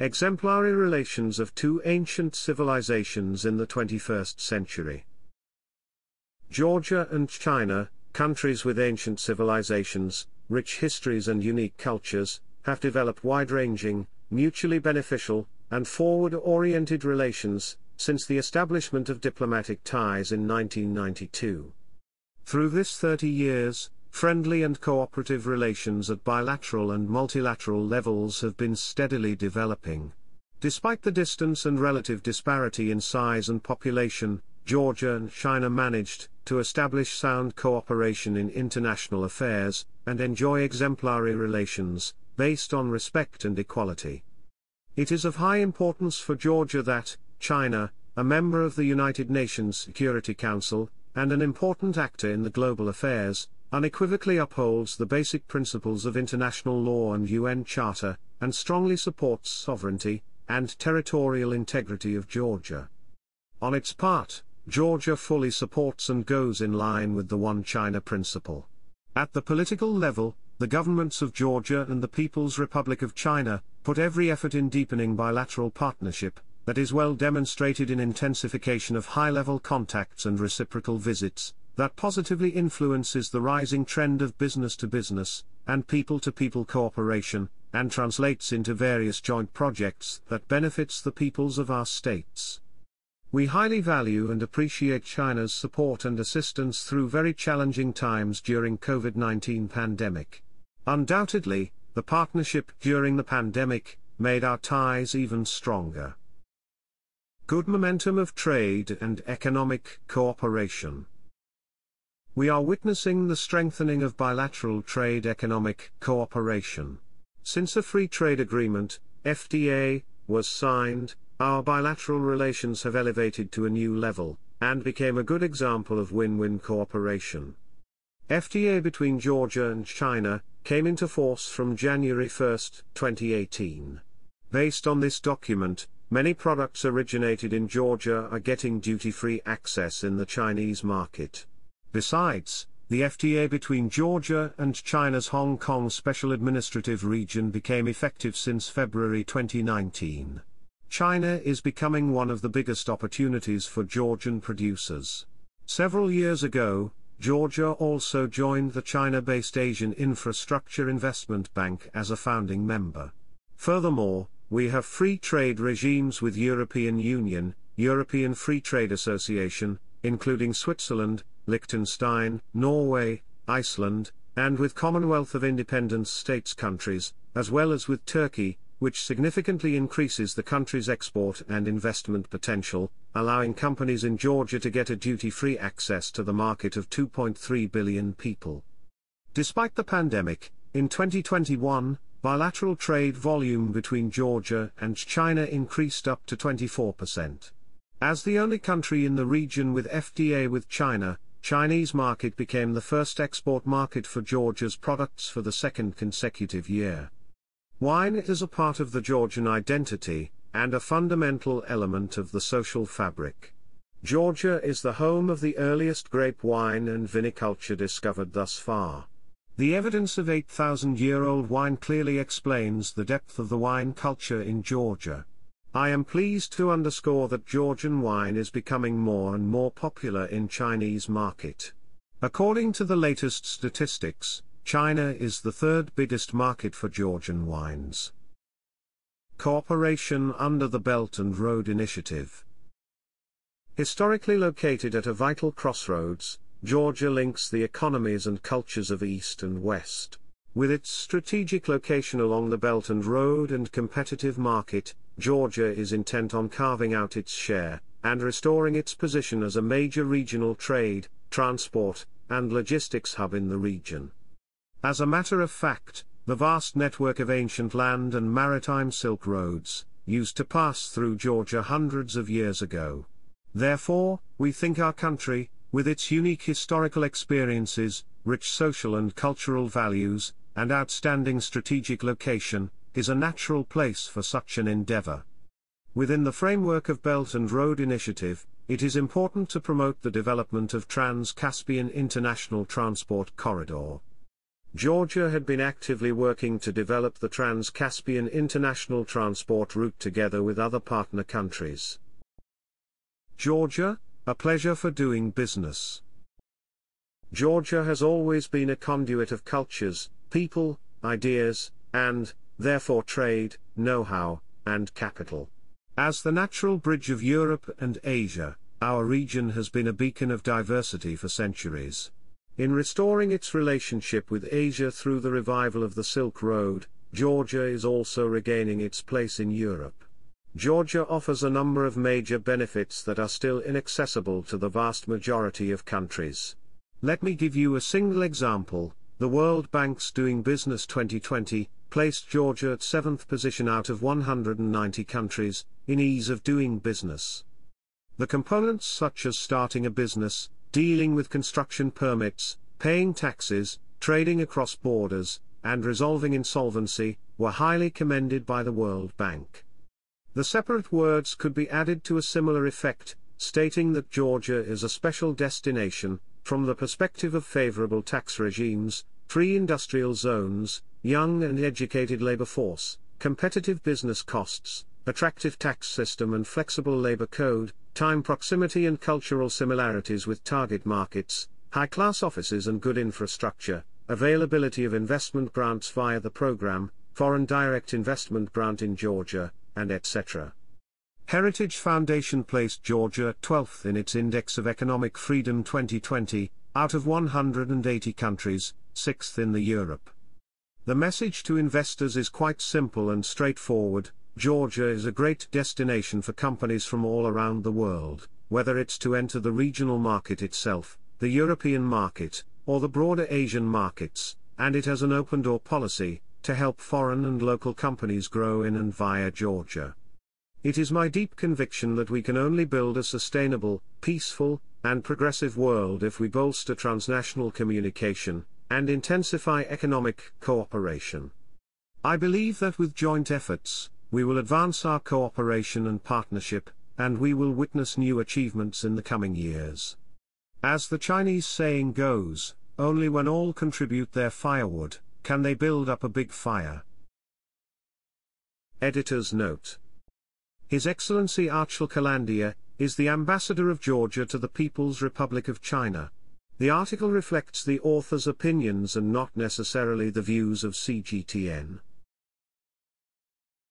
Exemplary relations of two ancient civilizations in the 21st century. Georgia and China, countries with ancient civilizations, rich histories and unique cultures, have developed wide-ranging, mutually beneficial, and forward-oriented relations, since the establishment of diplomatic ties in 1992. Through this 30 years, friendly and cooperative relations at bilateral and multilateral levels have been steadily developing. Despite the distance and relative disparity in size and population, Georgia and China managed to establish sound cooperation in international affairs and enjoy exemplary relations based on respect and equality. It is of high importance for Georgia that China, a member of the United Nations Security Council, and an important actor in the global affairs, unequivocally upholds the basic principles of international law and UN Charter, and strongly supports sovereignty and territorial integrity of Georgia. On its part, Georgia fully supports and goes in line with the One China principle. At the political level, the governments of Georgia and the People's Republic of China put every effort in deepening bilateral partnership, that is well demonstrated in intensification of high-level contacts and reciprocal visits, that positively influences the rising trend of business-to-business, and people-to-people cooperation, and translates into various joint projects that benefits the peoples of our states. We highly value and appreciate China's support and assistance through very challenging times during COVID-19 pandemic. Undoubtedly, the partnership during the pandemic made our ties even stronger. Good momentum of trade and economic cooperation. We are witnessing the strengthening of bilateral trade economic cooperation. Since a free trade agreement, FTA, was signed, our bilateral relations have elevated to a new level, and became a good example of win-win cooperation. FTA between Georgia and China came into force from January 1, 2018. Based on this document, many products originated in Georgia are getting duty-free access in the Chinese market. Besides, the FTA between Georgia and China's Hong Kong Special Administrative Region became effective since February 2019. China is becoming one of the biggest opportunities for Georgian producers. Several years ago, Georgia also joined the China-based Asian Infrastructure Investment Bank as a founding member. Furthermore, we have free trade regimes with European Union, European Free Trade Association, including Switzerland, Liechtenstein, Norway, Iceland, and with Commonwealth of Independent States countries, as well as with Turkey, which significantly increases the country's export and investment potential, allowing companies in Georgia to get a duty-free access to the market of 2.3 billion people. Despite the pandemic, in 2021, bilateral trade volume between Georgia and China increased up to 24%. As the only country in the region with FTA with China, Chinese market became the first export market for Georgia's products for the second consecutive year. Wine is a part of the Georgian identity, and a fundamental element of the social fabric. Georgia is the home of the earliest grape wine and viniculture discovered thus far. The evidence of 8,000-year-old wine clearly explains the depth of the wine culture in Georgia. I am pleased to underscore that Georgian wine is becoming more and more popular in Chinese market. According to the latest statistics, China is the third biggest market for Georgian wines. Cooperation under the Belt and Road Initiative Historically located at a vital crossroads, Georgia links the economies and cultures of East and West. With its strategic location along the Belt and Road and competitive market, Georgia is intent on carving out its share, and restoring its position as a major regional trade, transport, and logistics hub in the region. As a matter of fact, the vast network of ancient land and maritime silk roads, used to pass through Georgia hundreds of years ago. Therefore, we think our country, with its unique historical experiences, rich social and cultural values, and outstanding strategic location, is a natural place for such an endeavor. Within the framework of Belt and Road Initiative, it is important to promote the development of Trans-Caspian International Transport Corridor. Georgia had been actively working to develop the Trans-Caspian international transport route together with other partner countries. Georgia, a pleasure for doing business. Georgia has always been a conduit of cultures, people, ideas, and, therefore trade, know-how, and capital. As the natural bridge of Europe and Asia, our region has been a beacon of diversity for centuries. In restoring its relationship with Asia through the revival of the Silk Road, Georgia is also regaining its place in Europe. Georgia offers a number of major benefits that are still inaccessible to the vast majority of countries. Let me give you a single example. The World Bank's Doing Business 2020 placed Georgia at 7th position out of 190 countries in ease of doing business. The components such as starting a business, dealing with construction permits, paying taxes, trading across borders, and resolving insolvency, were highly commended by the World Bank. The separate words could be added to a similar effect, stating that Georgia is a special destination, from the perspective of favorable tax regimes, free industrial zones, young and educated labor force, competitive business costs, attractive tax system and flexible labor code, time proximity and cultural similarities with target markets, high-class offices and good infrastructure, availability of investment grants via the program, foreign direct investment grant in Georgia, and etc. Heritage Foundation placed Georgia 12th in its Index of Economic Freedom 2020, out of 180 countries, 6th in the Europe. The message to investors is quite simple and straightforward, Georgia is a great destination for companies from all around the world, whether it's to enter the regional market itself, the European market, or the broader Asian markets, and it has an open door policy, to help foreign and local companies grow in and via Georgia. It is my deep conviction that we can only build a sustainable, peaceful, and progressive world if we bolster transnational communication, and intensify economic cooperation. I believe that with joint efforts, we will advance our cooperation and partnership, and we will witness new achievements in the coming years. As the Chinese saying goes, only when all contribute their firewood, can they build up a big fire? Editor's note. His Excellency Archil Kalandia, is the ambassador of Georgia to the People's Republic of China. The article reflects the author's opinions and not necessarily the views of CGTN.